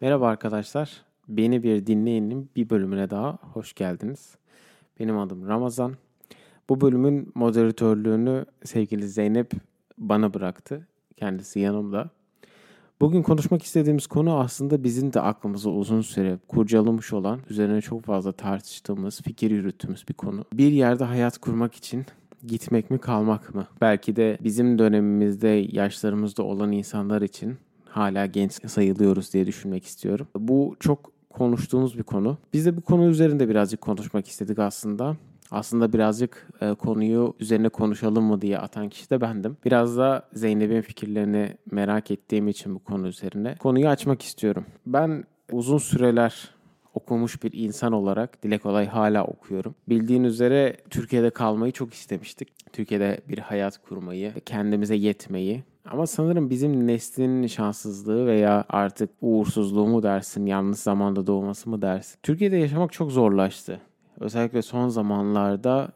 Merhaba arkadaşlar. Beni bir dinleyenin bir bölümüne daha hoş geldiniz. Benim adım Ramazan. Bu bölümün moderatörlüğünü sevgili Zeynep bana bıraktı. Kendisi yanımda. Bugün konuşmak istediğimiz konu aslında bizim de aklımıza uzun süre kurcalamış olan, üzerine çok fazla tartıştığımız, fikir yürüttüğümüz bir konu. Bir yerde hayat kurmak için gitmek mi kalmak mı? Belki de bizim dönemimizde yaşlarımızda olan insanlar için hala genç sayılıyoruz diye düşünmek istiyorum. Bu çok konuştuğumuz bir konu. Biz de bu konu üzerinde birazcık konuşmak istedik aslında. Aslında birazcık e, konuyu üzerine konuşalım mı diye atan kişi de bendim. Biraz da Zeynep'in fikirlerini merak ettiğim için bu konu üzerine konuyu açmak istiyorum. Ben uzun süreler okumuş bir insan olarak dile kolay hala okuyorum. Bildiğin üzere Türkiye'de kalmayı çok istemiştik. Türkiye'de bir hayat kurmayı, kendimize yetmeyi, ama sanırım bizim neslin şanssızlığı veya artık uğursuzluğu mu dersin, yanlış zamanda doğması mı dersin? Türkiye'de yaşamak çok zorlaştı. Özellikle son zamanlarda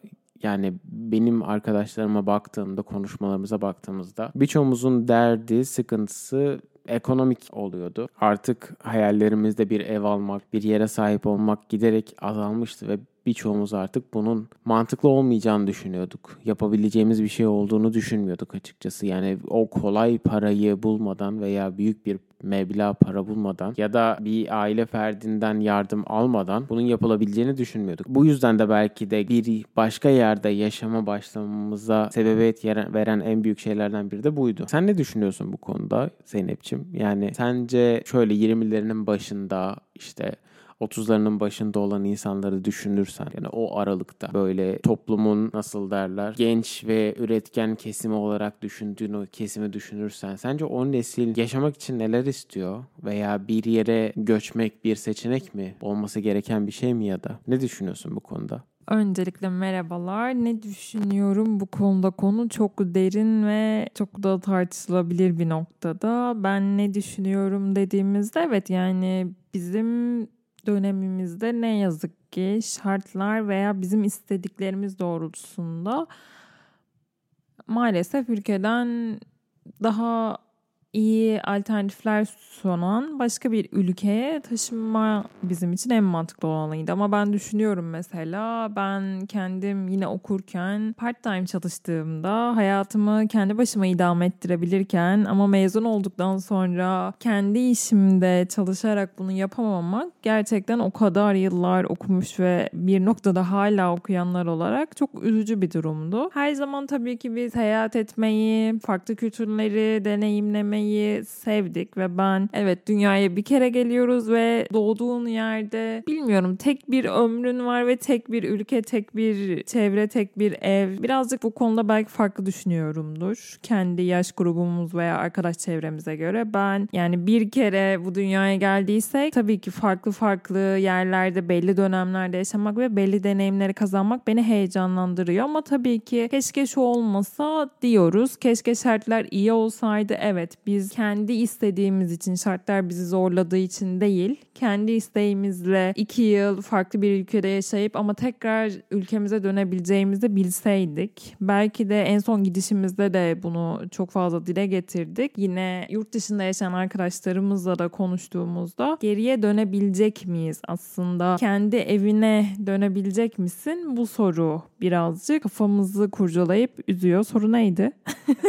yani benim arkadaşlarıma baktığımda, konuşmalarımıza baktığımızda birçoğumuzun derdi, sıkıntısı ekonomik oluyordu. Artık hayallerimizde bir ev almak, bir yere sahip olmak giderek azalmıştı ve birçoğumuz artık bunun mantıklı olmayacağını düşünüyorduk. Yapabileceğimiz bir şey olduğunu düşünmüyorduk açıkçası. Yani o kolay parayı bulmadan veya büyük bir meblağ para bulmadan ya da bir aile ferdinden yardım almadan bunun yapılabileceğini düşünmüyorduk. Bu yüzden de belki de bir başka yerde yaşama başlamamıza sebebiyet veren en büyük şeylerden biri de buydu. Sen ne düşünüyorsun bu konuda Zeynep'ciğim? Yani sence şöyle 20'lerinin başında işte 30'larının başında olan insanları düşünürsen yani o aralıkta böyle toplumun nasıl derler genç ve üretken kesimi olarak düşündüğün o kesimi düşünürsen sence o nesil yaşamak için neler istiyor veya bir yere göçmek bir seçenek mi olması gereken bir şey mi ya da ne düşünüyorsun bu konuda? Öncelikle merhabalar. Ne düşünüyorum bu konuda? Konu çok derin ve çok da tartışılabilir bir noktada. Ben ne düşünüyorum dediğimizde evet yani bizim dönemimizde ne yazık ki şartlar veya bizim istediklerimiz doğrultusunda maalesef ülkeden daha iyi alternatifler sunan başka bir ülkeye taşınma bizim için en mantıklı olanıydı. Ama ben düşünüyorum mesela ben kendim yine okurken part time çalıştığımda hayatımı kendi başıma idame ettirebilirken ama mezun olduktan sonra kendi işimde çalışarak bunu yapamamak gerçekten o kadar yıllar okumuş ve bir noktada hala okuyanlar olarak çok üzücü bir durumdu. Her zaman tabii ki biz seyahat etmeyi, farklı kültürleri deneyimlemeyi gezmeyi sevdik ve ben evet dünyaya bir kere geliyoruz ve doğduğun yerde bilmiyorum tek bir ömrün var ve tek bir ülke, tek bir çevre, tek bir ev. Birazcık bu konuda belki farklı düşünüyorumdur. Kendi yaş grubumuz veya arkadaş çevremize göre ben yani bir kere bu dünyaya geldiysek tabii ki farklı farklı yerlerde belli dönemlerde yaşamak ve belli deneyimleri kazanmak beni heyecanlandırıyor ama tabii ki keşke şu olmasa diyoruz. Keşke şartlar iyi olsaydı evet bir biz kendi istediğimiz için şartlar bizi zorladığı için değil kendi isteğimizle iki yıl farklı bir ülkede yaşayıp ama tekrar ülkemize dönebileceğimizi bilseydik. Belki de en son gidişimizde de bunu çok fazla dile getirdik. Yine yurt dışında yaşayan arkadaşlarımızla da konuştuğumuzda geriye dönebilecek miyiz aslında? Kendi evine dönebilecek misin? Bu soru birazcık kafamızı kurcalayıp üzüyor. Soru neydi?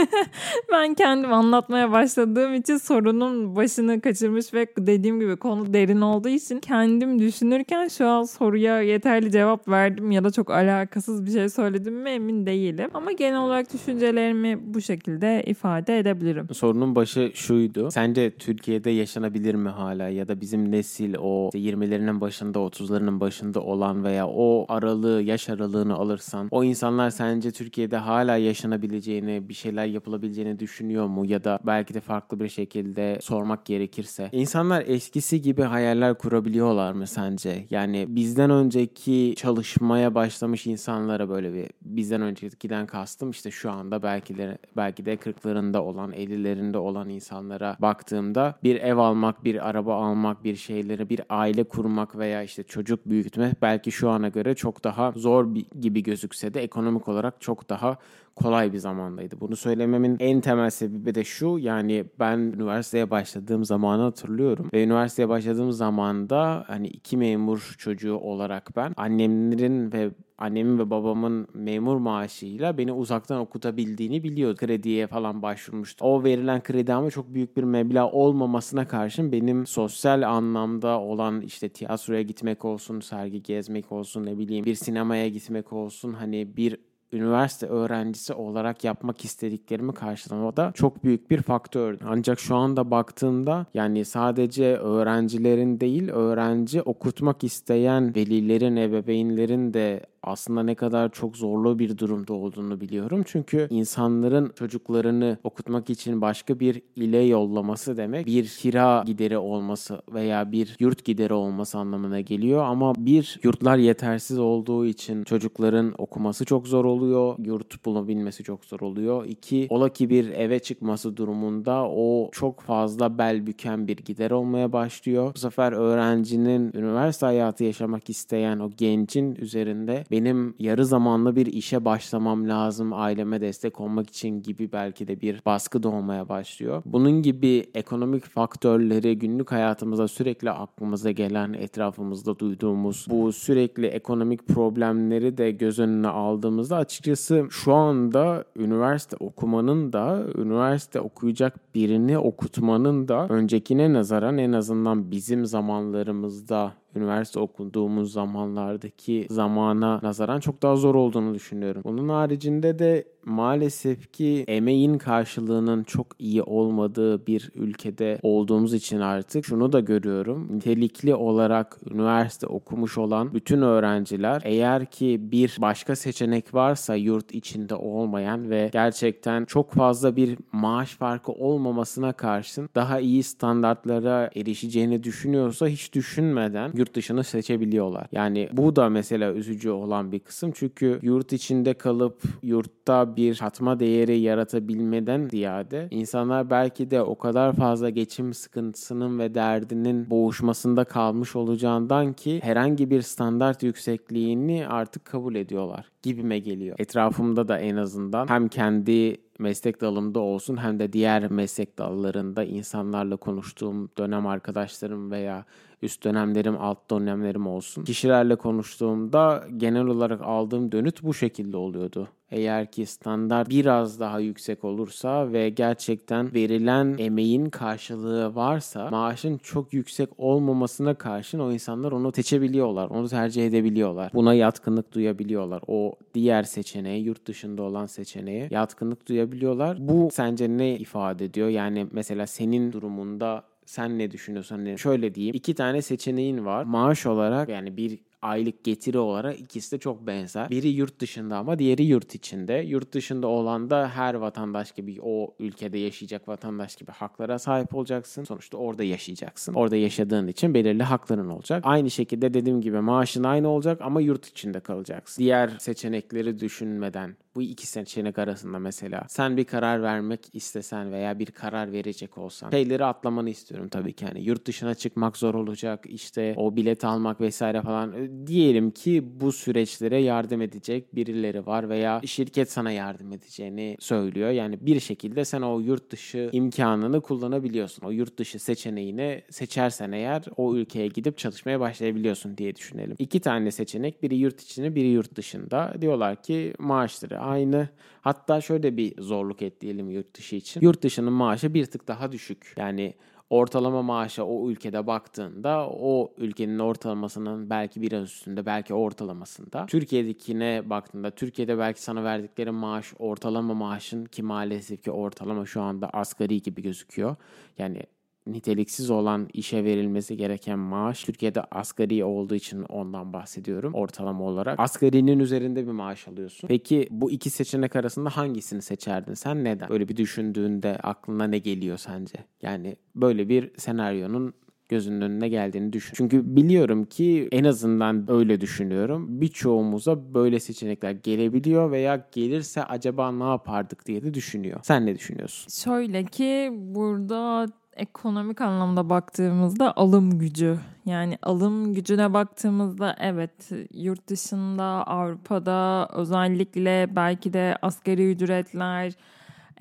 ben kendim anlatmaya başladığım için sorunun başını kaçırmış ve dediğim gibi konu derin olduğu için kendim düşünürken şu an soruya yeterli cevap verdim ya da çok alakasız bir şey söyledim mi emin değilim. Ama genel olarak düşüncelerimi bu şekilde ifade edebilirim. Sorunun başı şuydu. Sence Türkiye'de yaşanabilir mi hala ya da bizim nesil o 20'lerinin başında 30'larının başında olan veya o aralığı yaş aralığını alırsan o insanlar sence Türkiye'de hala yaşanabileceğini bir şeyler yapılabileceğini düşünüyor mu ya da belki de farklı bir şekilde sormak gerekirse insanlar eskisi gibi hayal hayaller kurabiliyorlar mı sence? Yani bizden önceki çalışmaya başlamış insanlara böyle bir bizden öncekiden kastım işte şu anda belki de belki de 40'larında olan 50'lerinde olan insanlara baktığımda bir ev almak, bir araba almak, bir şeyleri, bir aile kurmak veya işte çocuk büyütmek belki şu ana göre çok daha zor bir, gibi gözükse de ekonomik olarak çok daha kolay bir zamandaydı. Bunu söylememin en temel sebebi de şu yani ben üniversiteye başladığım zamanı hatırlıyorum ve üniversiteye başladığım zamanda hani iki memur çocuğu olarak ben annemlerin ve annemin ve babamın memur maaşıyla beni uzaktan okutabildiğini biliyordu. Krediye falan başvurmuştu. O verilen kredi ama çok büyük bir meblağ olmamasına karşın benim sosyal anlamda olan işte tiyatroya gitmek olsun, sergi gezmek olsun, ne bileyim bir sinemaya gitmek olsun, hani bir üniversite öğrencisi olarak yapmak istediklerimi karşılamada çok büyük bir faktör. Ancak şu anda baktığımda yani sadece öğrencilerin değil öğrenci okutmak isteyen velilerin, ebeveynlerin de aslında ne kadar çok zorlu bir durumda olduğunu biliyorum. Çünkü insanların çocuklarını okutmak için başka bir ile yollaması demek bir kira gideri olması veya bir yurt gideri olması anlamına geliyor. Ama bir yurtlar yetersiz olduğu için çocukların okuması çok zor oluyor. Yurt bulabilmesi çok zor oluyor. İki, ola ki bir eve çıkması durumunda o çok fazla bel büken bir gider olmaya başlıyor. Bu sefer öğrencinin üniversite hayatı yaşamak isteyen o gencin üzerinde benim yarı zamanlı bir işe başlamam lazım aileme destek olmak için gibi belki de bir baskı doğmaya başlıyor. Bunun gibi ekonomik faktörleri günlük hayatımızda sürekli aklımıza gelen, etrafımızda duyduğumuz bu sürekli ekonomik problemleri de göz önüne aldığımızda açıkçası şu anda üniversite okumanın da üniversite okuyacak birini okutmanın da öncekine nazaran en azından bizim zamanlarımızda üniversite okuduğumuz zamanlardaki zamana nazaran çok daha zor olduğunu düşünüyorum. Bunun haricinde de maalesef ki emeğin karşılığının çok iyi olmadığı bir ülkede olduğumuz için artık şunu da görüyorum. Nitelikli olarak üniversite okumuş olan bütün öğrenciler eğer ki bir başka seçenek varsa yurt içinde olmayan ve gerçekten çok fazla bir maaş farkı olmamasına karşın daha iyi standartlara erişeceğini düşünüyorsa hiç düşünmeden yurt dışını seçebiliyorlar. Yani bu da mesela üzücü olan bir kısım. Çünkü yurt içinde kalıp yurtta bir katma değeri yaratabilmeden ziyade insanlar belki de o kadar fazla geçim sıkıntısının ve derdinin boğuşmasında kalmış olacağından ki herhangi bir standart yüksekliğini artık kabul ediyorlar gibime geliyor. Etrafımda da en azından hem kendi meslek dalımda olsun hem de diğer meslek dallarında insanlarla konuştuğum dönem arkadaşlarım veya üst dönemlerim, alt dönemlerim olsun. Kişilerle konuştuğumda genel olarak aldığım dönüt bu şekilde oluyordu. Eğer ki standart biraz daha yüksek olursa ve gerçekten verilen emeğin karşılığı varsa maaşın çok yüksek olmamasına karşın o insanlar onu seçebiliyorlar. Onu tercih edebiliyorlar. Buna yatkınlık duyabiliyorlar. O diğer seçeneğe, yurt dışında olan seçeneğe yatkınlık duyabiliyorlar. Bu sence ne ifade ediyor? Yani mesela senin durumunda sen ne düşünüyorsun? Hani şöyle diyeyim. iki tane seçeneğin var. Maaş olarak yani bir aylık getiri olarak ikisi de çok benzer. Biri yurt dışında ama diğeri yurt içinde. Yurt dışında olan da her vatandaş gibi o ülkede yaşayacak vatandaş gibi haklara sahip olacaksın. Sonuçta orada yaşayacaksın. Orada yaşadığın için belirli hakların olacak. Aynı şekilde dediğim gibi maaşın aynı olacak ama yurt içinde kalacaksın. Diğer seçenekleri düşünmeden bu iki seçenek arasında mesela sen bir karar vermek istesen veya bir karar verecek olsan şeyleri atlamanı istiyorum tabii ki. Yani yurt dışına çıkmak zor olacak işte o bilet almak vesaire falan. Diyelim ki bu süreçlere yardım edecek birileri var veya şirket sana yardım edeceğini söylüyor. Yani bir şekilde sen o yurt dışı imkanını kullanabiliyorsun. O yurt dışı seçeneğini seçersen eğer o ülkeye gidip çalışmaya başlayabiliyorsun diye düşünelim. İki tane seçenek biri yurt içinde biri yurt dışında. Diyorlar ki maaşları aynı. Hatta şöyle bir zorluk ekleyelim yurt dışı için. Yurt dışının maaşı bir tık daha düşük. Yani ortalama maaşa o ülkede baktığında o ülkenin ortalamasının belki biraz üstünde belki ortalamasında. Türkiye'dekine baktığında Türkiye'de belki sana verdikleri maaş ortalama maaşın ki maalesef ki ortalama şu anda asgari gibi gözüküyor. Yani niteliksiz olan işe verilmesi gereken maaş Türkiye'de asgari olduğu için ondan bahsediyorum ortalama olarak. Asgarinin üzerinde bir maaş alıyorsun. Peki bu iki seçenek arasında hangisini seçerdin sen? Neden? Böyle bir düşündüğünde aklına ne geliyor sence? Yani böyle bir senaryonun gözünün önüne geldiğini düşün. Çünkü biliyorum ki en azından öyle düşünüyorum. Birçoğumuza böyle seçenekler gelebiliyor veya gelirse acaba ne yapardık diye de düşünüyor. Sen ne düşünüyorsun? Şöyle ki burada ekonomik anlamda baktığımızda alım gücü. Yani alım gücüne baktığımızda evet yurt dışında Avrupa'da özellikle belki de asgari ücretler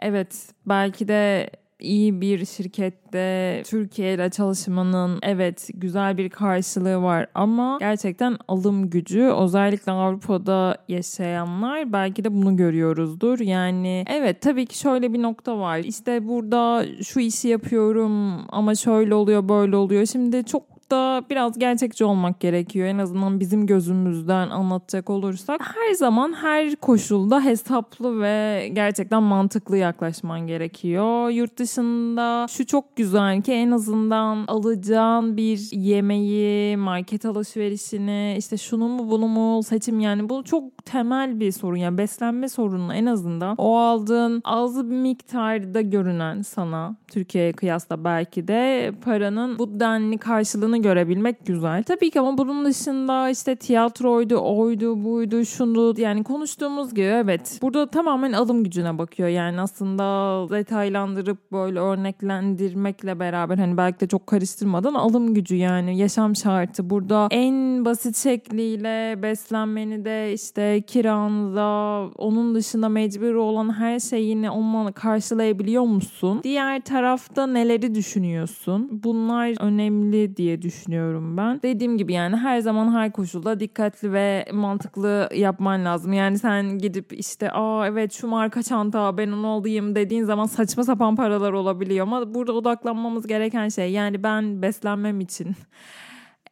evet belki de iyi bir şirkette Türkiye'de çalışmanın evet güzel bir karşılığı var ama gerçekten alım gücü özellikle Avrupa'da yaşayanlar belki de bunu görüyoruzdur. Yani evet tabii ki şöyle bir nokta var. İşte burada şu işi yapıyorum ama şöyle oluyor böyle oluyor. Şimdi çok da biraz gerçekçi olmak gerekiyor. En azından bizim gözümüzden anlatacak olursak. Her zaman her koşulda hesaplı ve gerçekten mantıklı yaklaşman gerekiyor. Yurt dışında şu çok güzel ki en azından alacağın bir yemeği, market alışverişini, işte şunu mu bunu mu seçim yani bu çok temel bir sorun. Yani beslenme sorunu en azından o aldığın az bir miktarda görünen sana Türkiye'ye kıyasla belki de paranın bu denli karşılığını görebilmek güzel. Tabii ki ama bunun dışında işte tiyatroydu, oydu, buydu, şunu yani konuştuğumuz gibi evet. Burada tamamen alım gücüne bakıyor. Yani aslında detaylandırıp böyle örneklendirmekle beraber hani belki de çok karıştırmadan alım gücü yani yaşam şartı. Burada en basit şekliyle beslenmeni de işte kiranı onun dışında mecbur olan her şeyini onunla karşılayabiliyor musun? Diğer tarafta neleri düşünüyorsun? Bunlar önemli diye düşünüyorum düşünüyorum ben. Dediğim gibi yani her zaman her koşulda dikkatli ve mantıklı yapman lazım. Yani sen gidip işte aa evet şu marka çanta ben onu alayım dediğin zaman saçma sapan paralar olabiliyor ama burada odaklanmamız gereken şey yani ben beslenmem için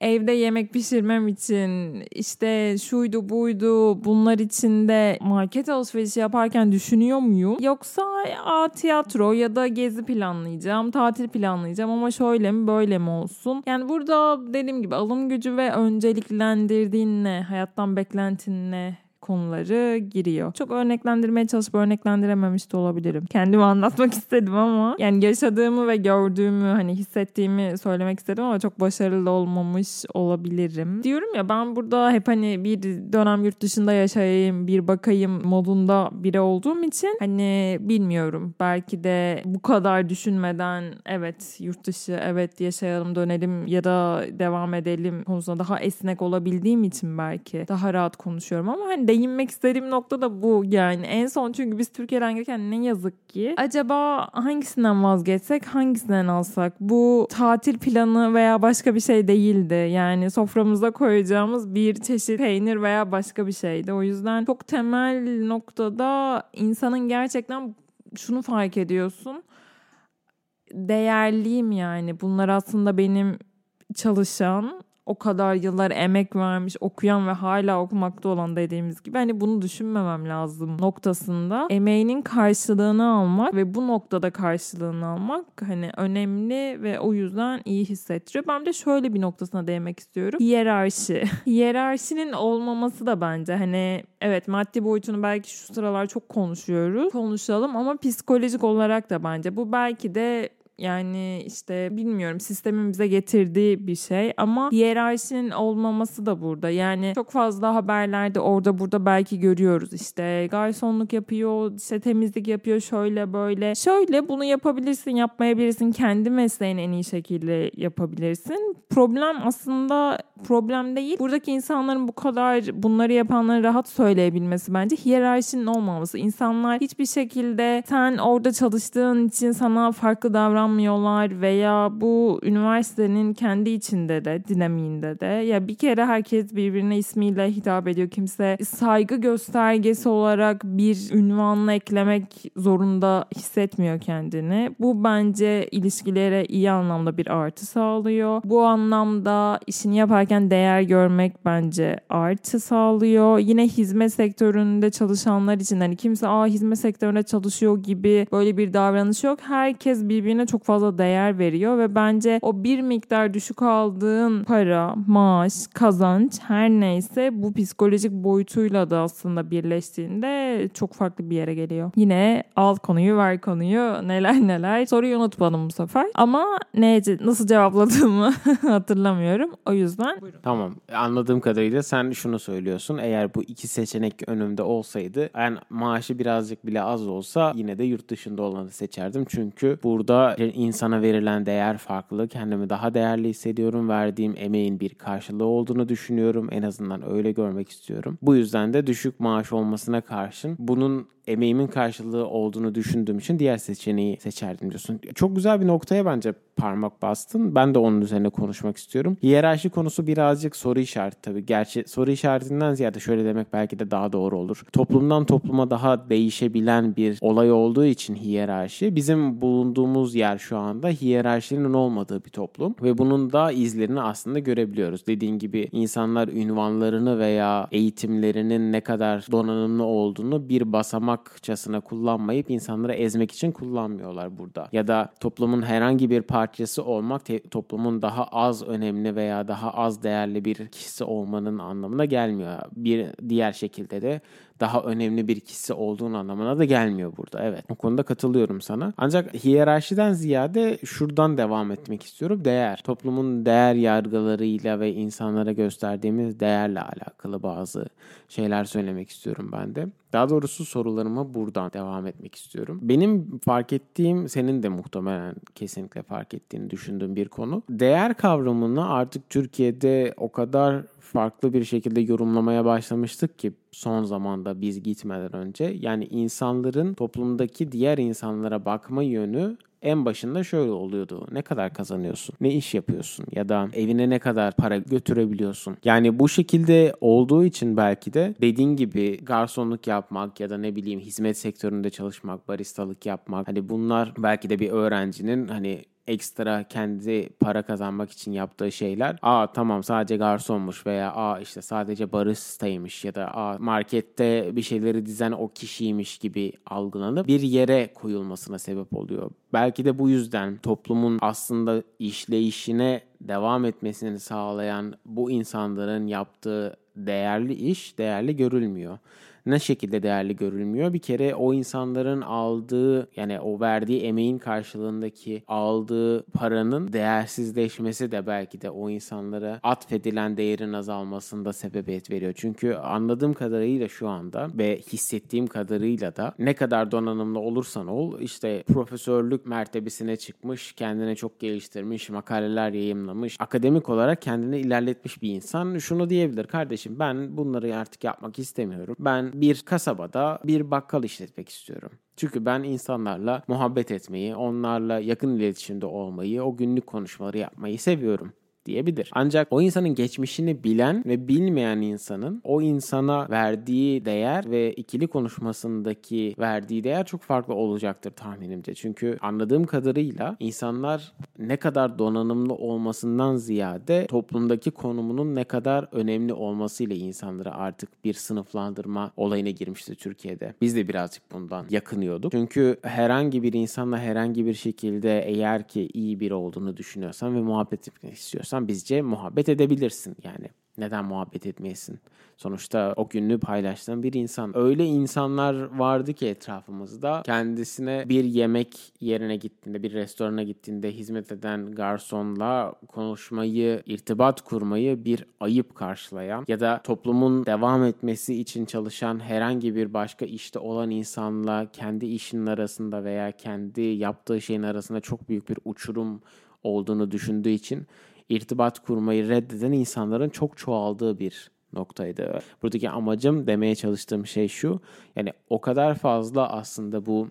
evde yemek pişirmem için işte şuydu buydu bunlar içinde market alışverişi yaparken düşünüyor muyum? Yoksa a, tiyatro ya da gezi planlayacağım, tatil planlayacağım ama şöyle mi böyle mi olsun? Yani burada dediğim gibi alım gücü ve önceliklendirdiğin ne, hayattan beklentin ne, konuları giriyor. Çok örneklendirmeye çalışıp örneklendirememiş de olabilirim. Kendimi anlatmak istedim ama yani yaşadığımı ve gördüğümü hani hissettiğimi söylemek istedim ama çok başarılı olmamış olabilirim. Diyorum ya ben burada hep hani bir dönem yurt dışında yaşayayım, bir bakayım modunda biri olduğum için hani bilmiyorum. Belki de bu kadar düşünmeden evet yurt dışı evet yaşayalım dönelim ya da devam edelim konusunda daha esnek olabildiğim için belki daha rahat konuşuyorum ama hani değinmek istediğim nokta da bu yani. En son çünkü biz Türkiye'den gelirken ne yazık ki acaba hangisinden vazgeçsek hangisinden alsak? Bu tatil planı veya başka bir şey değildi. Yani soframıza koyacağımız bir çeşit peynir veya başka bir şeydi. O yüzden çok temel noktada insanın gerçekten şunu fark ediyorsun. Değerliyim yani. Bunlar aslında benim çalışan o kadar yıllar emek vermiş, okuyan ve hala okumakta olan dediğimiz gibi hani bunu düşünmemem lazım noktasında emeğinin karşılığını almak ve bu noktada karşılığını almak hani önemli ve o yüzden iyi hissettiriyor. Ben de şöyle bir noktasına değinmek istiyorum. Hiyerarşi. Hiyerarşinin olmaması da bence hani evet maddi boyutunu belki şu sıralar çok konuşuyoruz. Konuşalım ama psikolojik olarak da bence bu belki de yani işte bilmiyorum sistemin bize getirdiği bir şey ama hiyerarşinin olmaması da burada. Yani çok fazla haberlerde orada burada belki görüyoruz işte garsonluk yapıyor, işte temizlik yapıyor şöyle böyle. Şöyle bunu yapabilirsin, yapmayabilirsin. Kendi mesleğini en iyi şekilde yapabilirsin. Problem aslında problem değil. Buradaki insanların bu kadar bunları yapanları rahat söyleyebilmesi bence hiyerarşinin olmaması. İnsanlar hiçbir şekilde sen orada çalıştığın için sana farklı davran davranmıyorlar veya bu üniversitenin kendi içinde de dinamiğinde de ya bir kere herkes birbirine ismiyle hitap ediyor. Kimse saygı göstergesi olarak bir ünvanla eklemek zorunda hissetmiyor kendini. Bu bence ilişkilere iyi anlamda bir artı sağlıyor. Bu anlamda işini yaparken değer görmek bence artı sağlıyor. Yine hizmet sektöründe çalışanlar için hani kimse aa hizmet sektöründe çalışıyor gibi böyle bir davranış yok. Herkes birbirine çok fazla değer veriyor ve bence o bir miktar düşük aldığın para, maaş, kazanç her neyse bu psikolojik boyutuyla da aslında birleştiğinde çok farklı bir yere geliyor. Yine al konuyu ver konuyu neler neler soruyu unutmadım bu sefer ama ne nasıl cevapladığımı hatırlamıyorum. O yüzden buyurun. Tamam anladığım kadarıyla sen şunu söylüyorsun eğer bu iki seçenek önümde olsaydı yani maaşı birazcık bile az olsa yine de yurt dışında olanı seçerdim. Çünkü burada insana verilen değer farklı. Kendimi daha değerli hissediyorum. Verdiğim emeğin bir karşılığı olduğunu düşünüyorum. En azından öyle görmek istiyorum. Bu yüzden de düşük maaş olmasına karşın bunun emeğimin karşılığı olduğunu düşündüğüm için diğer seçeneği seçerdim diyorsun. Çok güzel bir noktaya bence parmak bastın. Ben de onun üzerine konuşmak istiyorum. Hiyerarşi konusu birazcık soru işareti tabii. Gerçi soru işaretinden ziyade şöyle demek belki de daha doğru olur. Toplumdan topluma daha değişebilen bir olay olduğu için hiyerarşi bizim bulunduğumuz yer şu anda hiyerarşinin olmadığı bir toplum ve bunun da izlerini aslında görebiliyoruz. Dediğin gibi insanlar ünvanlarını veya eğitimlerinin ne kadar donanımlı olduğunu bir basamakçasına kullanmayıp insanları ezmek için kullanmıyorlar burada. Ya da toplumun herhangi bir parçası olmak toplumun daha az önemli veya daha az değerli bir kişisi olmanın anlamına gelmiyor. Bir diğer şekilde de daha önemli bir kişi olduğun anlamına da gelmiyor burada. Evet o konuda katılıyorum sana. Ancak hiyerarşiden ziyade şuradan devam etmek istiyorum. Değer. Toplumun değer yargılarıyla ve insanlara gösterdiğimiz değerle alakalı bazı şeyler söylemek istiyorum ben de. Daha doğrusu sorularıma buradan devam etmek istiyorum. Benim fark ettiğim, senin de muhtemelen kesinlikle fark ettiğini düşündüğüm bir konu. Değer kavramını artık Türkiye'de o kadar farklı bir şekilde yorumlamaya başlamıştık ki son zamanda biz gitmeden önce. Yani insanların toplumdaki diğer insanlara bakma yönü en başında şöyle oluyordu. Ne kadar kazanıyorsun? Ne iş yapıyorsun? Ya da evine ne kadar para götürebiliyorsun? Yani bu şekilde olduğu için belki de dediğin gibi garsonluk yapmak ya da ne bileyim hizmet sektöründe çalışmak, baristalık yapmak hani bunlar belki de bir öğrencinin hani ekstra kendi para kazanmak için yaptığı şeyler. Aa tamam sadece garsonmuş veya aa işte sadece baristaymış ya da aa markette bir şeyleri dizen o kişiymiş gibi algılanıp bir yere koyulmasına sebep oluyor. Belki de bu yüzden toplumun aslında işleyişine devam etmesini sağlayan bu insanların yaptığı değerli iş değerli görülmüyor ne şekilde değerli görülmüyor? Bir kere o insanların aldığı yani o verdiği emeğin karşılığındaki aldığı paranın değersizleşmesi de belki de o insanlara atfedilen değerin azalmasında sebebiyet veriyor. Çünkü anladığım kadarıyla şu anda ve hissettiğim kadarıyla da ne kadar donanımlı olursan ol işte profesörlük mertebesine çıkmış, kendine çok geliştirmiş, makaleler yayımlamış, akademik olarak kendini ilerletmiş bir insan şunu diyebilir. Kardeşim ben bunları artık yapmak istemiyorum. Bir kasabada bir bakkal işletmek istiyorum. Çünkü ben insanlarla muhabbet etmeyi, onlarla yakın iletişimde olmayı, o günlük konuşmaları yapmayı seviyorum diyebilir. Ancak o insanın geçmişini bilen ve bilmeyen insanın o insana verdiği değer ve ikili konuşmasındaki verdiği değer çok farklı olacaktır tahminimce. Çünkü anladığım kadarıyla insanlar ne kadar donanımlı olmasından ziyade toplumdaki konumunun ne kadar önemli olmasıyla insanları artık bir sınıflandırma olayına girmişti Türkiye'de. Biz de birazcık bundan yakınıyorduk. Çünkü herhangi bir insanla herhangi bir şekilde eğer ki iyi biri olduğunu düşünüyorsan ve muhabbet etmek istiyorsan istiyorsan bizce muhabbet edebilirsin yani. Neden muhabbet etmeyesin? Sonuçta o gününü paylaştığın bir insan. Öyle insanlar vardı ki etrafımızda kendisine bir yemek yerine gittiğinde, bir restorana gittiğinde hizmet eden garsonla konuşmayı, irtibat kurmayı bir ayıp karşılayan ya da toplumun devam etmesi için çalışan herhangi bir başka işte olan insanla kendi işinin arasında veya kendi yaptığı şeyin arasında çok büyük bir uçurum olduğunu düşündüğü için irtibat kurmayı reddeden insanların çok çoğaldığı bir noktaydı. Buradaki amacım demeye çalıştığım şey şu. Yani o kadar fazla aslında bu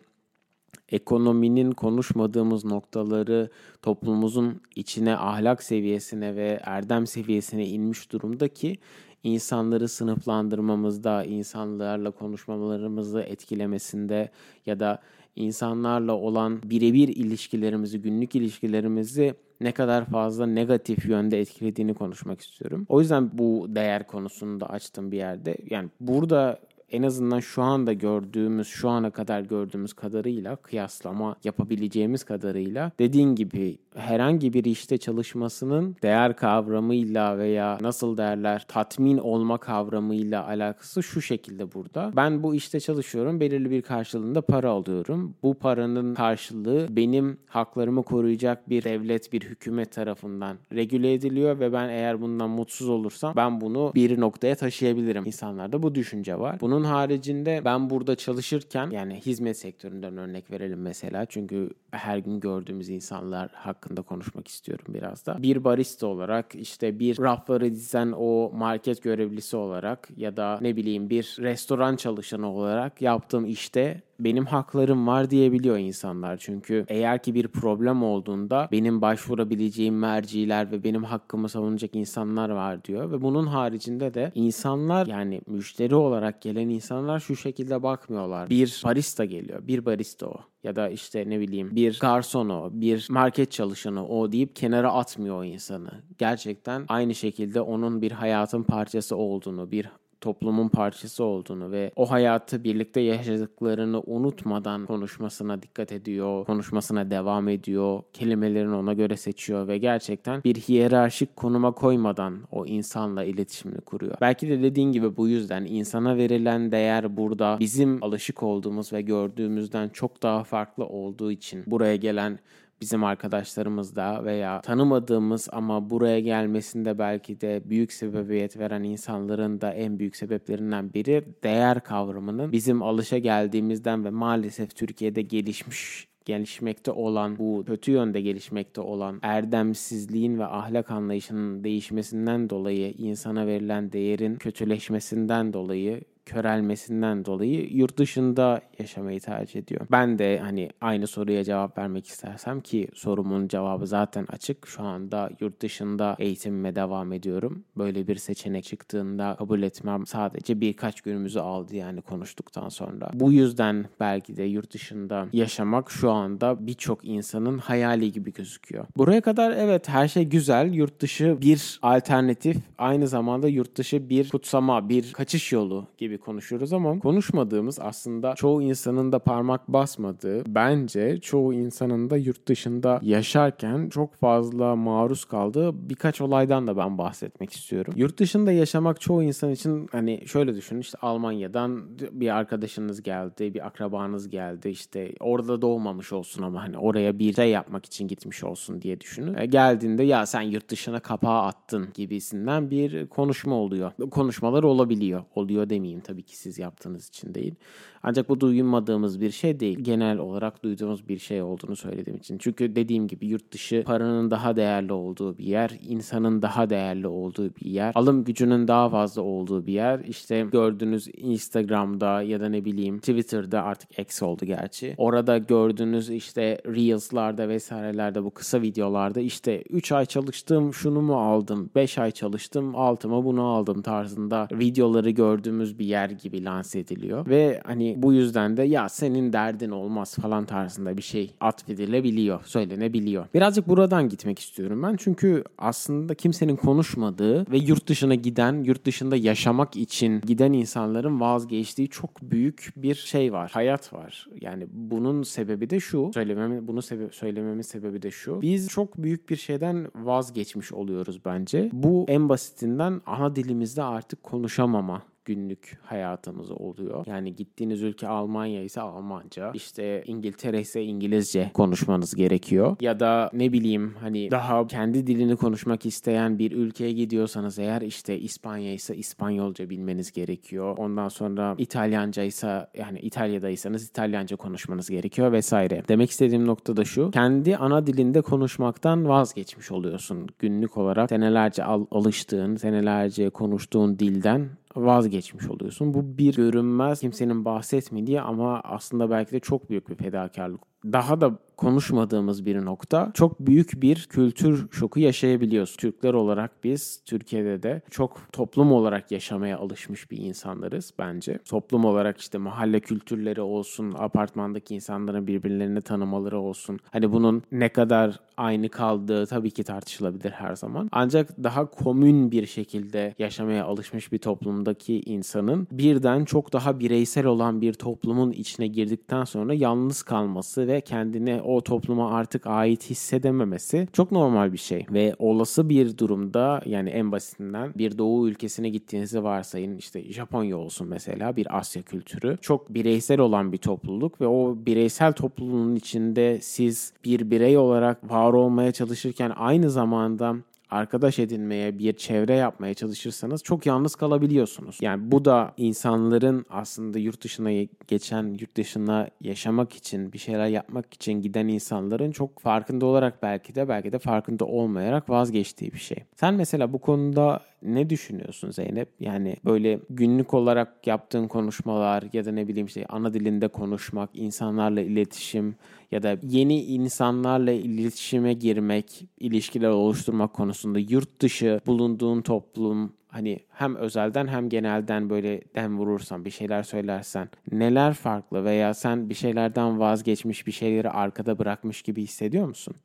ekonominin konuşmadığımız noktaları toplumumuzun içine ahlak seviyesine ve erdem seviyesine inmiş durumda ki insanları sınıflandırmamızda, insanlarla konuşmalarımızı etkilemesinde ya da insanlarla olan birebir ilişkilerimizi, günlük ilişkilerimizi ne kadar fazla negatif yönde etkilediğini konuşmak istiyorum. O yüzden bu değer konusunu da açtım bir yerde. Yani burada en azından şu anda gördüğümüz, şu ana kadar gördüğümüz kadarıyla kıyaslama yapabileceğimiz kadarıyla dediğin gibi herhangi bir işte çalışmasının değer kavramıyla veya nasıl derler tatmin olma kavramıyla alakası şu şekilde burada. Ben bu işte çalışıyorum, belirli bir karşılığında para alıyorum. Bu paranın karşılığı benim haklarımı koruyacak bir devlet, bir hükümet tarafından regüle ediliyor ve ben eğer bundan mutsuz olursam ben bunu bir noktaya taşıyabilirim. İnsanlarda bu düşünce var. Bunun haricinde ben burada çalışırken yani hizmet sektöründen örnek verelim mesela. Çünkü her gün gördüğümüz insanlar hakkında konuşmak istiyorum biraz da. Bir barista olarak işte bir rafları dizen o market görevlisi olarak ya da ne bileyim bir restoran çalışanı olarak yaptığım işte benim haklarım var diyebiliyor insanlar. Çünkü eğer ki bir problem olduğunda benim başvurabileceğim merciler ve benim hakkımı savunacak insanlar var diyor. Ve bunun haricinde de insanlar yani müşteri olarak gelen insanlar şu şekilde bakmıyorlar. Bir barista geliyor. Bir barista o ya da işte ne bileyim bir garson o, bir market çalışanı o deyip kenara atmıyor o insanı. Gerçekten aynı şekilde onun bir hayatın parçası olduğunu, bir toplumun parçası olduğunu ve o hayatı birlikte yaşadıklarını unutmadan konuşmasına dikkat ediyor, konuşmasına devam ediyor, kelimelerini ona göre seçiyor ve gerçekten bir hiyerarşik konuma koymadan o insanla iletişimini kuruyor. Belki de dediğin gibi bu yüzden insana verilen değer burada bizim alışık olduğumuz ve gördüğümüzden çok daha farklı olduğu için buraya gelen bizim arkadaşlarımız da veya tanımadığımız ama buraya gelmesinde belki de büyük sebebiyet veren insanların da en büyük sebeplerinden biri değer kavramının bizim alışa geldiğimizden ve maalesef Türkiye'de gelişmiş gelişmekte olan bu kötü yönde gelişmekte olan erdemsizliğin ve ahlak anlayışının değişmesinden dolayı insana verilen değerin kötüleşmesinden dolayı körelmesinden dolayı yurt dışında yaşamayı tercih ediyor. Ben de hani aynı soruya cevap vermek istersem ki sorumun cevabı zaten açık. Şu anda yurt dışında eğitimime devam ediyorum. Böyle bir seçenek çıktığında kabul etmem sadece birkaç günümüzü aldı yani konuştuktan sonra. Bu yüzden belki de yurt dışında yaşamak şu anda birçok insanın hayali gibi gözüküyor. Buraya kadar evet her şey güzel. Yurt dışı bir alternatif, aynı zamanda yurt dışı bir kutsama, bir kaçış yolu gibi konuşuyoruz ama konuşmadığımız aslında çoğu insanın da parmak basmadığı bence çoğu insanın da yurt dışında yaşarken çok fazla maruz kaldığı birkaç olaydan da ben bahsetmek istiyorum. Yurt dışında yaşamak çoğu insan için hani şöyle düşünün işte Almanya'dan bir arkadaşınız geldi, bir akrabanız geldi işte orada doğmamış olsun ama hani oraya bir şey yapmak için gitmiş olsun diye düşünün. E, geldiğinde ya sen yurt dışına kapağı attın gibisinden bir konuşma oluyor. Konuşmalar olabiliyor. Oluyor demeyeyim tabii ki siz yaptığınız için değil. Ancak bu duymadığımız bir şey değil. Genel olarak duyduğumuz bir şey olduğunu söylediğim için. Çünkü dediğim gibi yurt dışı paranın daha değerli olduğu bir yer, insanın daha değerli olduğu bir yer, alım gücünün daha fazla olduğu bir yer. İşte gördüğünüz Instagram'da ya da ne bileyim Twitter'da artık X oldu gerçi. Orada gördüğünüz işte Reels'larda vesairelerde bu kısa videolarda işte 3 ay çalıştım şunu mu aldım, 5 ay çalıştım altıma bunu aldım tarzında videoları gördüğümüz bir yer gibi lanse ediliyor. Ve hani bu yüzden de ya senin derdin olmaz falan tarzında bir şey atfedilebiliyor, söylenebiliyor. Birazcık buradan gitmek istiyorum ben. Çünkü aslında kimsenin konuşmadığı ve yurt dışına giden, yurt dışında yaşamak için giden insanların vazgeçtiği çok büyük bir şey var. Hayat var. Yani bunun sebebi de şu. Söylememin bunu sebe söylememin sebebi de şu. Biz çok büyük bir şeyden vazgeçmiş oluyoruz bence. Bu en basitinden ana dilimizde artık konuşamama günlük hayatımız oluyor. Yani gittiğiniz ülke Almanya ise Almanca, işte İngiltere ise İngilizce konuşmanız gerekiyor. Ya da ne bileyim hani daha kendi dilini konuşmak isteyen bir ülkeye gidiyorsanız eğer işte İspanya ise İspanyolca bilmeniz gerekiyor. Ondan sonra İtalyanca ise yani İtalya'daysanız İtalyanca konuşmanız gerekiyor vesaire. Demek istediğim nokta da şu. Kendi ana dilinde konuşmaktan vazgeçmiş oluyorsun. Günlük olarak senelerce al- alıştığın, senelerce konuştuğun dilden vazgeçmiş oluyorsun. Bu bir görünmez kimsenin bahsetmediği ama aslında belki de çok büyük bir fedakarlık daha da konuşmadığımız bir nokta. Çok büyük bir kültür şoku yaşayabiliyoruz. Türkler olarak biz Türkiye'de de çok toplum olarak yaşamaya alışmış bir insanlarız bence. Toplum olarak işte mahalle kültürleri olsun, apartmandaki insanların birbirlerini tanımaları olsun. Hani bunun ne kadar aynı kaldığı tabii ki tartışılabilir her zaman. Ancak daha komün bir şekilde yaşamaya alışmış bir toplumdaki insanın birden çok daha bireysel olan bir toplumun içine girdikten sonra yalnız kalması ve kendini o topluma artık ait hissedememesi çok normal bir şey. Ve olası bir durumda yani en basitinden bir doğu ülkesine gittiğinizi varsayın işte Japonya olsun mesela bir Asya kültürü. Çok bireysel olan bir topluluk ve o bireysel topluluğun içinde siz bir birey olarak var olmaya çalışırken aynı zamanda arkadaş edinmeye, bir çevre yapmaya çalışırsanız çok yalnız kalabiliyorsunuz. Yani bu da insanların aslında yurt dışına geçen, yurt dışına yaşamak için, bir şeyler yapmak için giden insanların çok farkında olarak belki de belki de farkında olmayarak vazgeçtiği bir şey. Sen mesela bu konuda ne düşünüyorsun Zeynep? Yani böyle günlük olarak yaptığın konuşmalar ya da ne bileyim işte ana dilinde konuşmak, insanlarla iletişim ya da yeni insanlarla iletişime girmek, ilişkiler oluşturmak konusunda yurt dışı bulunduğun toplum hani hem özelden hem genelden böyle dem vurursan bir şeyler söylersen neler farklı veya sen bir şeylerden vazgeçmiş bir şeyleri arkada bırakmış gibi hissediyor musun?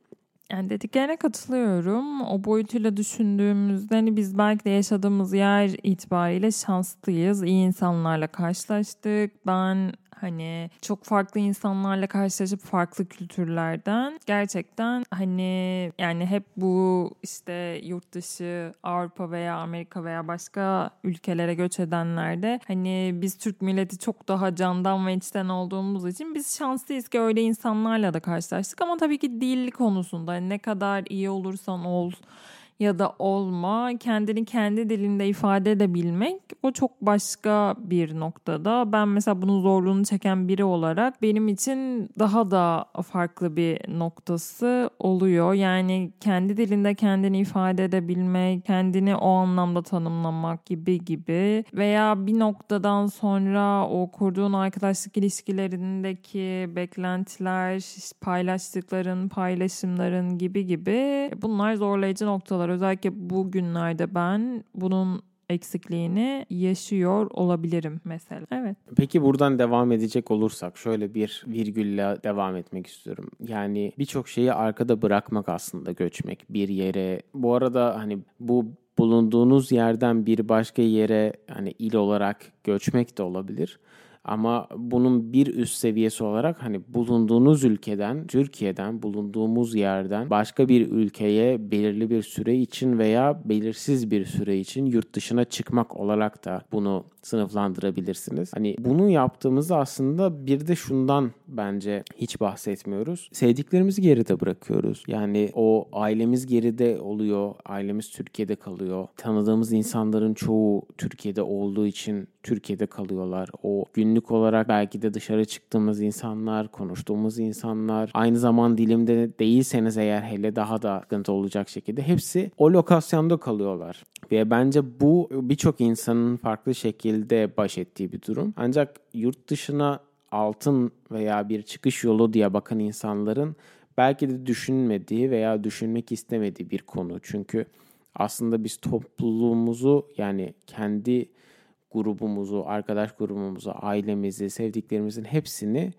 Yani dediklerine katılıyorum. O boyutuyla düşündüğümüzde hani biz belki de yaşadığımız yer itibariyle şanslıyız. İyi insanlarla karşılaştık. Ben Hani çok farklı insanlarla karşılaşıp farklı kültürlerden gerçekten hani yani hep bu işte yurt dışı Avrupa veya Amerika veya başka ülkelere göç edenlerde hani biz Türk milleti çok daha candan ve içten olduğumuz için biz şanslıyız ki öyle insanlarla da karşılaştık. Ama tabii ki dil konusunda ne kadar iyi olursan ol ya da olma, kendini kendi dilinde ifade edebilmek o çok başka bir noktada. Ben mesela bunun zorluğunu çeken biri olarak benim için daha da farklı bir noktası oluyor. Yani kendi dilinde kendini ifade edebilmek, kendini o anlamda tanımlamak gibi gibi veya bir noktadan sonra o kurduğun arkadaşlık ilişkilerindeki beklentiler, paylaştıkların, paylaşımların gibi gibi bunlar zorlayıcı noktalar. Özellikle bu günlerde ben bunun eksikliğini yaşıyor olabilirim mesela. Evet. Peki buradan devam edecek olursak şöyle bir virgülle devam etmek istiyorum. Yani birçok şeyi arkada bırakmak aslında göçmek bir yere. Bu arada hani bu bulunduğunuz yerden bir başka yere hani il olarak göçmek de olabilir. Ama bunun bir üst seviyesi olarak hani bulunduğunuz ülkeden, Türkiye'den, bulunduğumuz yerden başka bir ülkeye belirli bir süre için veya belirsiz bir süre için yurt dışına çıkmak olarak da bunu sınıflandırabilirsiniz. Hani bunu yaptığımızda aslında bir de şundan bence hiç bahsetmiyoruz. Sevdiklerimizi geride bırakıyoruz. Yani o ailemiz geride oluyor. Ailemiz Türkiye'de kalıyor. Tanıdığımız insanların çoğu Türkiye'de olduğu için Türkiye'de kalıyorlar. O günlük olarak belki de dışarı çıktığımız insanlar, konuştuğumuz insanlar, aynı zaman dilimde değilseniz eğer hele daha da sıkıntı olacak şekilde hepsi o lokasyonda kalıyorlar. Ve bence bu birçok insanın farklı şekilde baş ettiği bir durum. Ancak yurt dışına altın veya bir çıkış yolu diye bakan insanların belki de düşünmediği veya düşünmek istemediği bir konu. Çünkü aslında biz topluluğumuzu yani kendi grubumuzu, arkadaş grubumuzu, ailemizi, sevdiklerimizin hepsini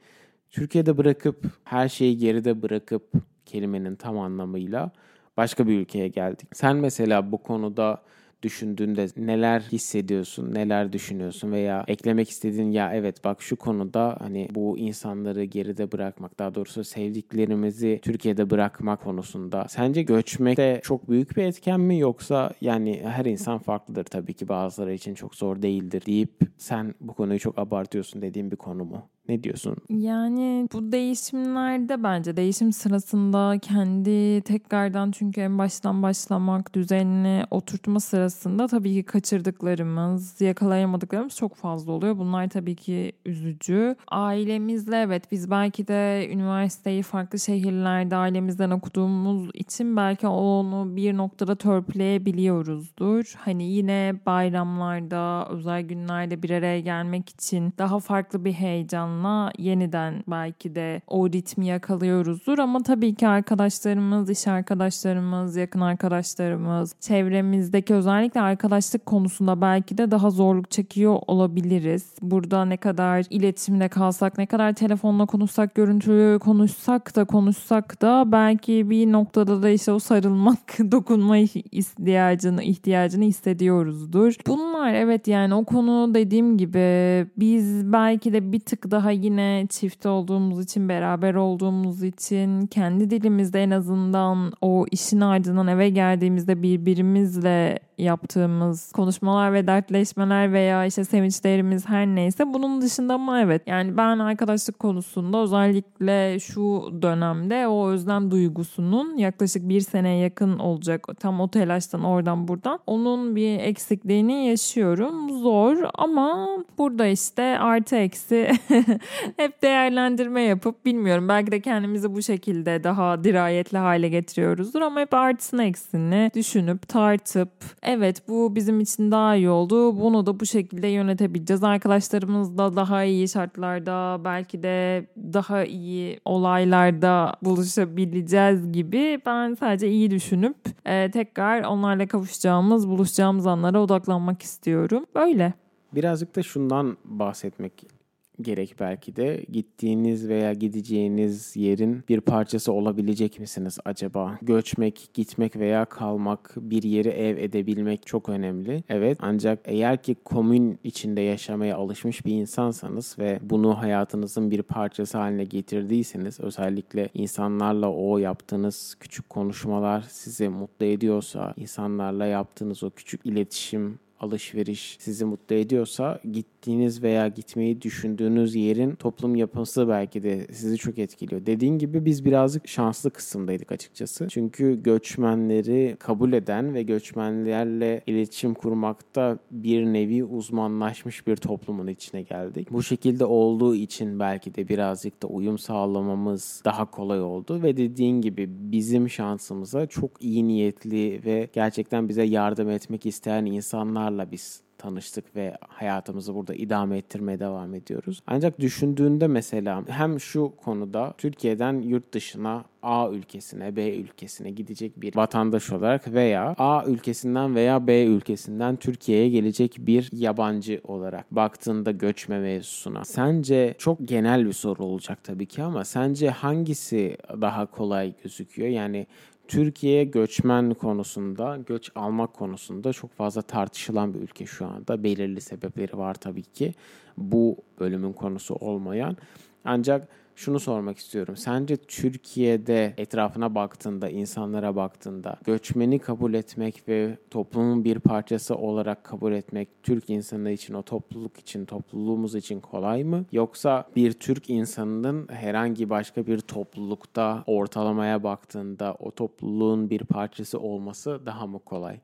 Türkiye'de bırakıp her şeyi geride bırakıp kelimenin tam anlamıyla başka bir ülkeye geldik. Sen mesela bu konuda düşündüğünde neler hissediyorsun, neler düşünüyorsun veya eklemek istediğin ya evet bak şu konuda hani bu insanları geride bırakmak daha doğrusu sevdiklerimizi Türkiye'de bırakmak konusunda sence göçmekte çok büyük bir etken mi yoksa yani her insan farklıdır tabii ki bazıları için çok zor değildir deyip sen bu konuyu çok abartıyorsun dediğim bir konu mu? Ne diyorsun? Yani bu değişimlerde bence değişim sırasında kendi tekrardan çünkü en baştan başlamak, düzenini oturtma sırasında tabii ki kaçırdıklarımız, yakalayamadıklarımız çok fazla oluyor. Bunlar tabii ki üzücü. Ailemizle evet biz belki de üniversiteyi farklı şehirlerde ailemizden okuduğumuz için belki onu bir noktada törpüleyebiliyoruzdur. Hani yine bayramlarda, özel günlerde bir araya gelmek için daha farklı bir heyecan zamanla yeniden belki de o ritmi yakalıyoruzdur ama tabii ki arkadaşlarımız, iş arkadaşlarımız, yakın arkadaşlarımız, çevremizdeki özellikle arkadaşlık konusunda belki de daha zorluk çekiyor olabiliriz. Burada ne kadar iletişimde kalsak, ne kadar telefonla konuşsak, görüntülü konuşsak da konuşsak da belki bir noktada da işte o sarılmak, dokunma ihtiyacını, ihtiyacını hissediyoruzdur. Bunlar evet yani o konu dediğim gibi biz belki de bir tık daha yine çift olduğumuz için, beraber olduğumuz için kendi dilimizde en azından o işin ardından eve geldiğimizde birbirimizle yaptığımız konuşmalar ve dertleşmeler veya işte sevinçlerimiz her neyse bunun dışında ama evet. Yani ben arkadaşlık konusunda özellikle şu dönemde o özlem duygusunun yaklaşık bir seneye yakın olacak. Tam o telaştan oradan buradan. Onun bir eksikliğini yaşıyorum. Zor ama burada işte artı eksi hep değerlendirme yapıp bilmiyorum. Belki de kendimizi bu şekilde daha dirayetli hale getiriyoruzdur ama hep artısını eksini düşünüp tartıp evet bu bizim için daha iyi oldu. Bunu da bu şekilde yönetebileceğiz. Arkadaşlarımızla daha iyi şartlarda belki de daha iyi olaylarda buluşabileceğiz gibi ben sadece iyi düşünüp e, tekrar onlarla kavuşacağımız, buluşacağımız anlara odaklanmak istiyorum. Böyle. Birazcık da şundan bahsetmek gerek belki de gittiğiniz veya gideceğiniz yerin bir parçası olabilecek misiniz acaba? Göçmek, gitmek veya kalmak, bir yeri ev edebilmek çok önemli. Evet ancak eğer ki komün içinde yaşamaya alışmış bir insansanız ve bunu hayatınızın bir parçası haline getirdiyseniz özellikle insanlarla o yaptığınız küçük konuşmalar sizi mutlu ediyorsa, insanlarla yaptığınız o küçük iletişim alışveriş sizi mutlu ediyorsa gittiğiniz veya gitmeyi düşündüğünüz yerin toplum yapısı belki de sizi çok etkiliyor. Dediğin gibi biz birazcık şanslı kısımdaydık açıkçası. Çünkü göçmenleri kabul eden ve göçmenlerle iletişim kurmakta bir nevi uzmanlaşmış bir toplumun içine geldik. Bu şekilde olduğu için belki de birazcık da uyum sağlamamız daha kolay oldu ve dediğin gibi bizim şansımıza çok iyi niyetli ve gerçekten bize yardım etmek isteyen insanlar insanlarla biz tanıştık ve hayatımızı burada idame ettirmeye devam ediyoruz. Ancak düşündüğünde mesela hem şu konuda Türkiye'den yurt dışına A ülkesine, B ülkesine gidecek bir vatandaş olarak veya A ülkesinden veya B ülkesinden Türkiye'ye gelecek bir yabancı olarak baktığında göçme mevzusuna. Sence çok genel bir soru olacak tabii ki ama sence hangisi daha kolay gözüküyor? Yani Türkiye göçmen konusunda, göç almak konusunda çok fazla tartışılan bir ülke şu anda. Belirli sebepleri var tabii ki. Bu bölümün konusu olmayan. Ancak şunu sormak istiyorum. Sence Türkiye'de etrafına baktığında, insanlara baktığında göçmeni kabul etmek ve toplumun bir parçası olarak kabul etmek Türk insanı için, o topluluk için, topluluğumuz için kolay mı? Yoksa bir Türk insanının herhangi başka bir toplulukta ortalamaya baktığında o topluluğun bir parçası olması daha mı kolay?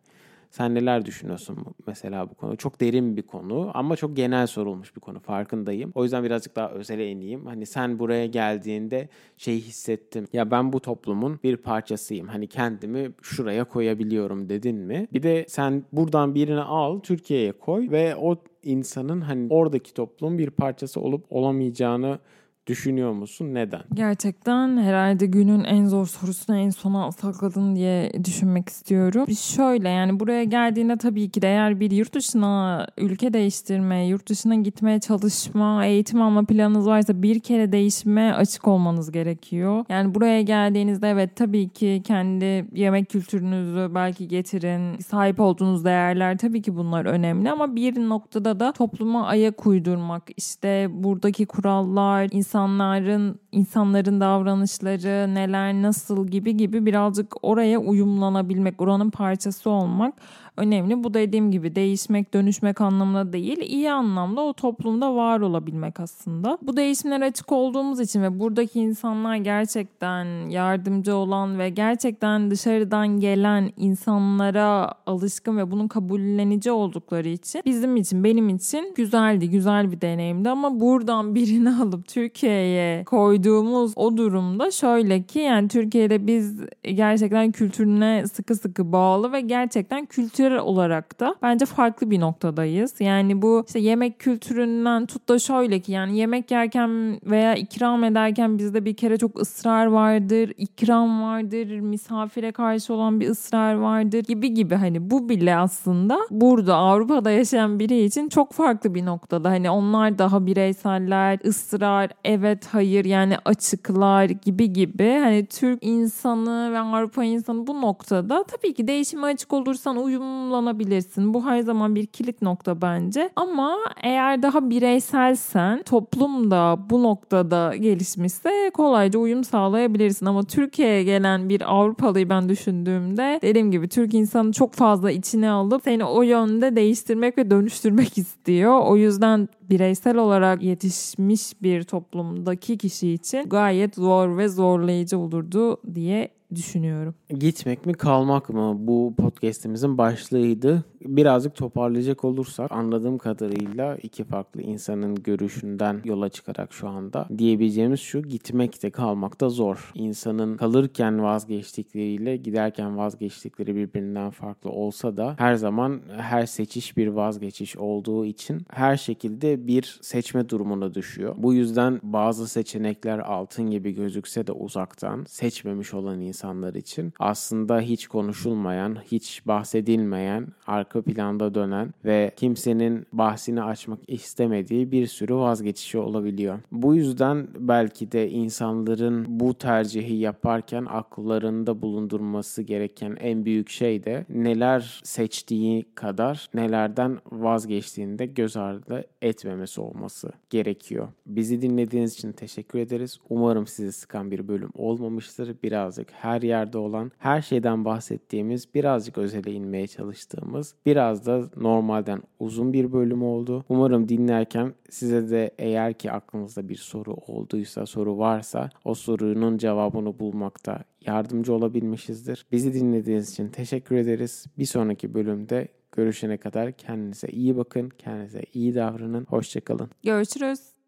Sen neler düşünüyorsun mesela bu konu? Çok derin bir konu ama çok genel sorulmuş bir konu farkındayım. O yüzden birazcık daha özele ineyim. Hani sen buraya geldiğinde şey hissettim. Ya ben bu toplumun bir parçasıyım. Hani kendimi şuraya koyabiliyorum dedin mi? Bir de sen buradan birini al Türkiye'ye koy ve o insanın hani oradaki toplumun bir parçası olup olamayacağını düşünüyor musun? Neden? Gerçekten herhalde günün en zor sorusunu en sona sakladın diye düşünmek istiyorum. Şöyle yani buraya geldiğinde tabii ki de eğer bir yurt dışına ülke değiştirme, yurt dışına gitmeye çalışma, eğitim alma planınız varsa bir kere değişime açık olmanız gerekiyor. Yani buraya geldiğinizde evet tabii ki kendi yemek kültürünüzü belki getirin. Sahip olduğunuz değerler tabii ki bunlar önemli ama bir noktada da topluma ayak uydurmak, işte buradaki kurallar, insan insanların insanların davranışları neler nasıl gibi gibi birazcık oraya uyumlanabilmek, oranın parçası olmak önemli. Bu dediğim gibi değişmek, dönüşmek anlamında değil, iyi anlamda o toplumda var olabilmek aslında. Bu değişimlere açık olduğumuz için ve buradaki insanlar gerçekten yardımcı olan ve gerçekten dışarıdan gelen insanlara alışkın ve bunun kabullenici oldukları için bizim için, benim için güzeldi, güzel bir deneyimdi ama buradan birini alıp Türkiye'ye koy koyduğumuz o durumda şöyle ki yani Türkiye'de biz gerçekten kültürüne sıkı sıkı bağlı ve gerçekten kültürel olarak da bence farklı bir noktadayız. Yani bu işte yemek kültüründen tut da şöyle ki yani yemek yerken veya ikram ederken bizde bir kere çok ısrar vardır, ikram vardır, misafire karşı olan bir ısrar vardır gibi gibi hani bu bile aslında burada Avrupa'da yaşayan biri için çok farklı bir noktada. Hani onlar daha bireyseller, ısrar, evet, hayır yani açıklar gibi gibi. Hani Türk insanı ve Avrupa insanı bu noktada tabii ki değişime açık olursan uyumlanabilirsin. Bu her zaman bir kilit nokta bence. Ama eğer daha bireyselsen toplum da bu noktada gelişmişse kolayca uyum sağlayabilirsin. Ama Türkiye'ye gelen bir Avrupalıyı ben düşündüğümde dediğim gibi Türk insanı çok fazla içine alıp seni o yönde değiştirmek ve dönüştürmek istiyor. O yüzden bireysel olarak yetişmiş bir toplumdaki kişi için gayet zor ve zorlayıcı olurdu diye düşünüyorum. Gitmek mi kalmak mı bu podcast'imizin başlığıydı. Birazcık toparlayacak olursak anladığım kadarıyla iki farklı insanın görüşünden yola çıkarak şu anda diyebileceğimiz şu gitmek de kalmak da zor. İnsanın kalırken vazgeçtikleriyle giderken vazgeçtikleri birbirinden farklı olsa da her zaman her seçiş bir vazgeçiş olduğu için her şekilde bir seçme durumuna düşüyor. Bu yüzden bazı seçenekler altın gibi gözükse de uzaktan seçmemiş olan insanlar için aslında hiç konuşulmayan, hiç bahsedilmeyen, arka planda dönen ve kimsenin bahsini açmak istemediği bir sürü vazgeçişi olabiliyor. Bu yüzden belki de insanların bu tercihi yaparken akıllarında bulundurması gereken en büyük şey de neler seçtiği kadar nelerden vazgeçtiğinde göz ardı etmemesi olması gerekiyor. Bizi dinlediğiniz için teşekkür ederiz. Umarım sizi sıkan bir bölüm olmamıştır. Birazcık her yerde olan, her şeyden bahsettiğimiz, birazcık özele inmeye çalıştığımız, biraz da normalden uzun bir bölüm oldu. Umarım dinlerken size de eğer ki aklınızda bir soru olduysa, soru varsa o sorunun cevabını bulmakta yardımcı olabilmişizdir. Bizi dinlediğiniz için teşekkür ederiz. Bir sonraki bölümde görüşene kadar kendinize iyi bakın, kendinize iyi davranın. Hoşçakalın. Görüşürüz.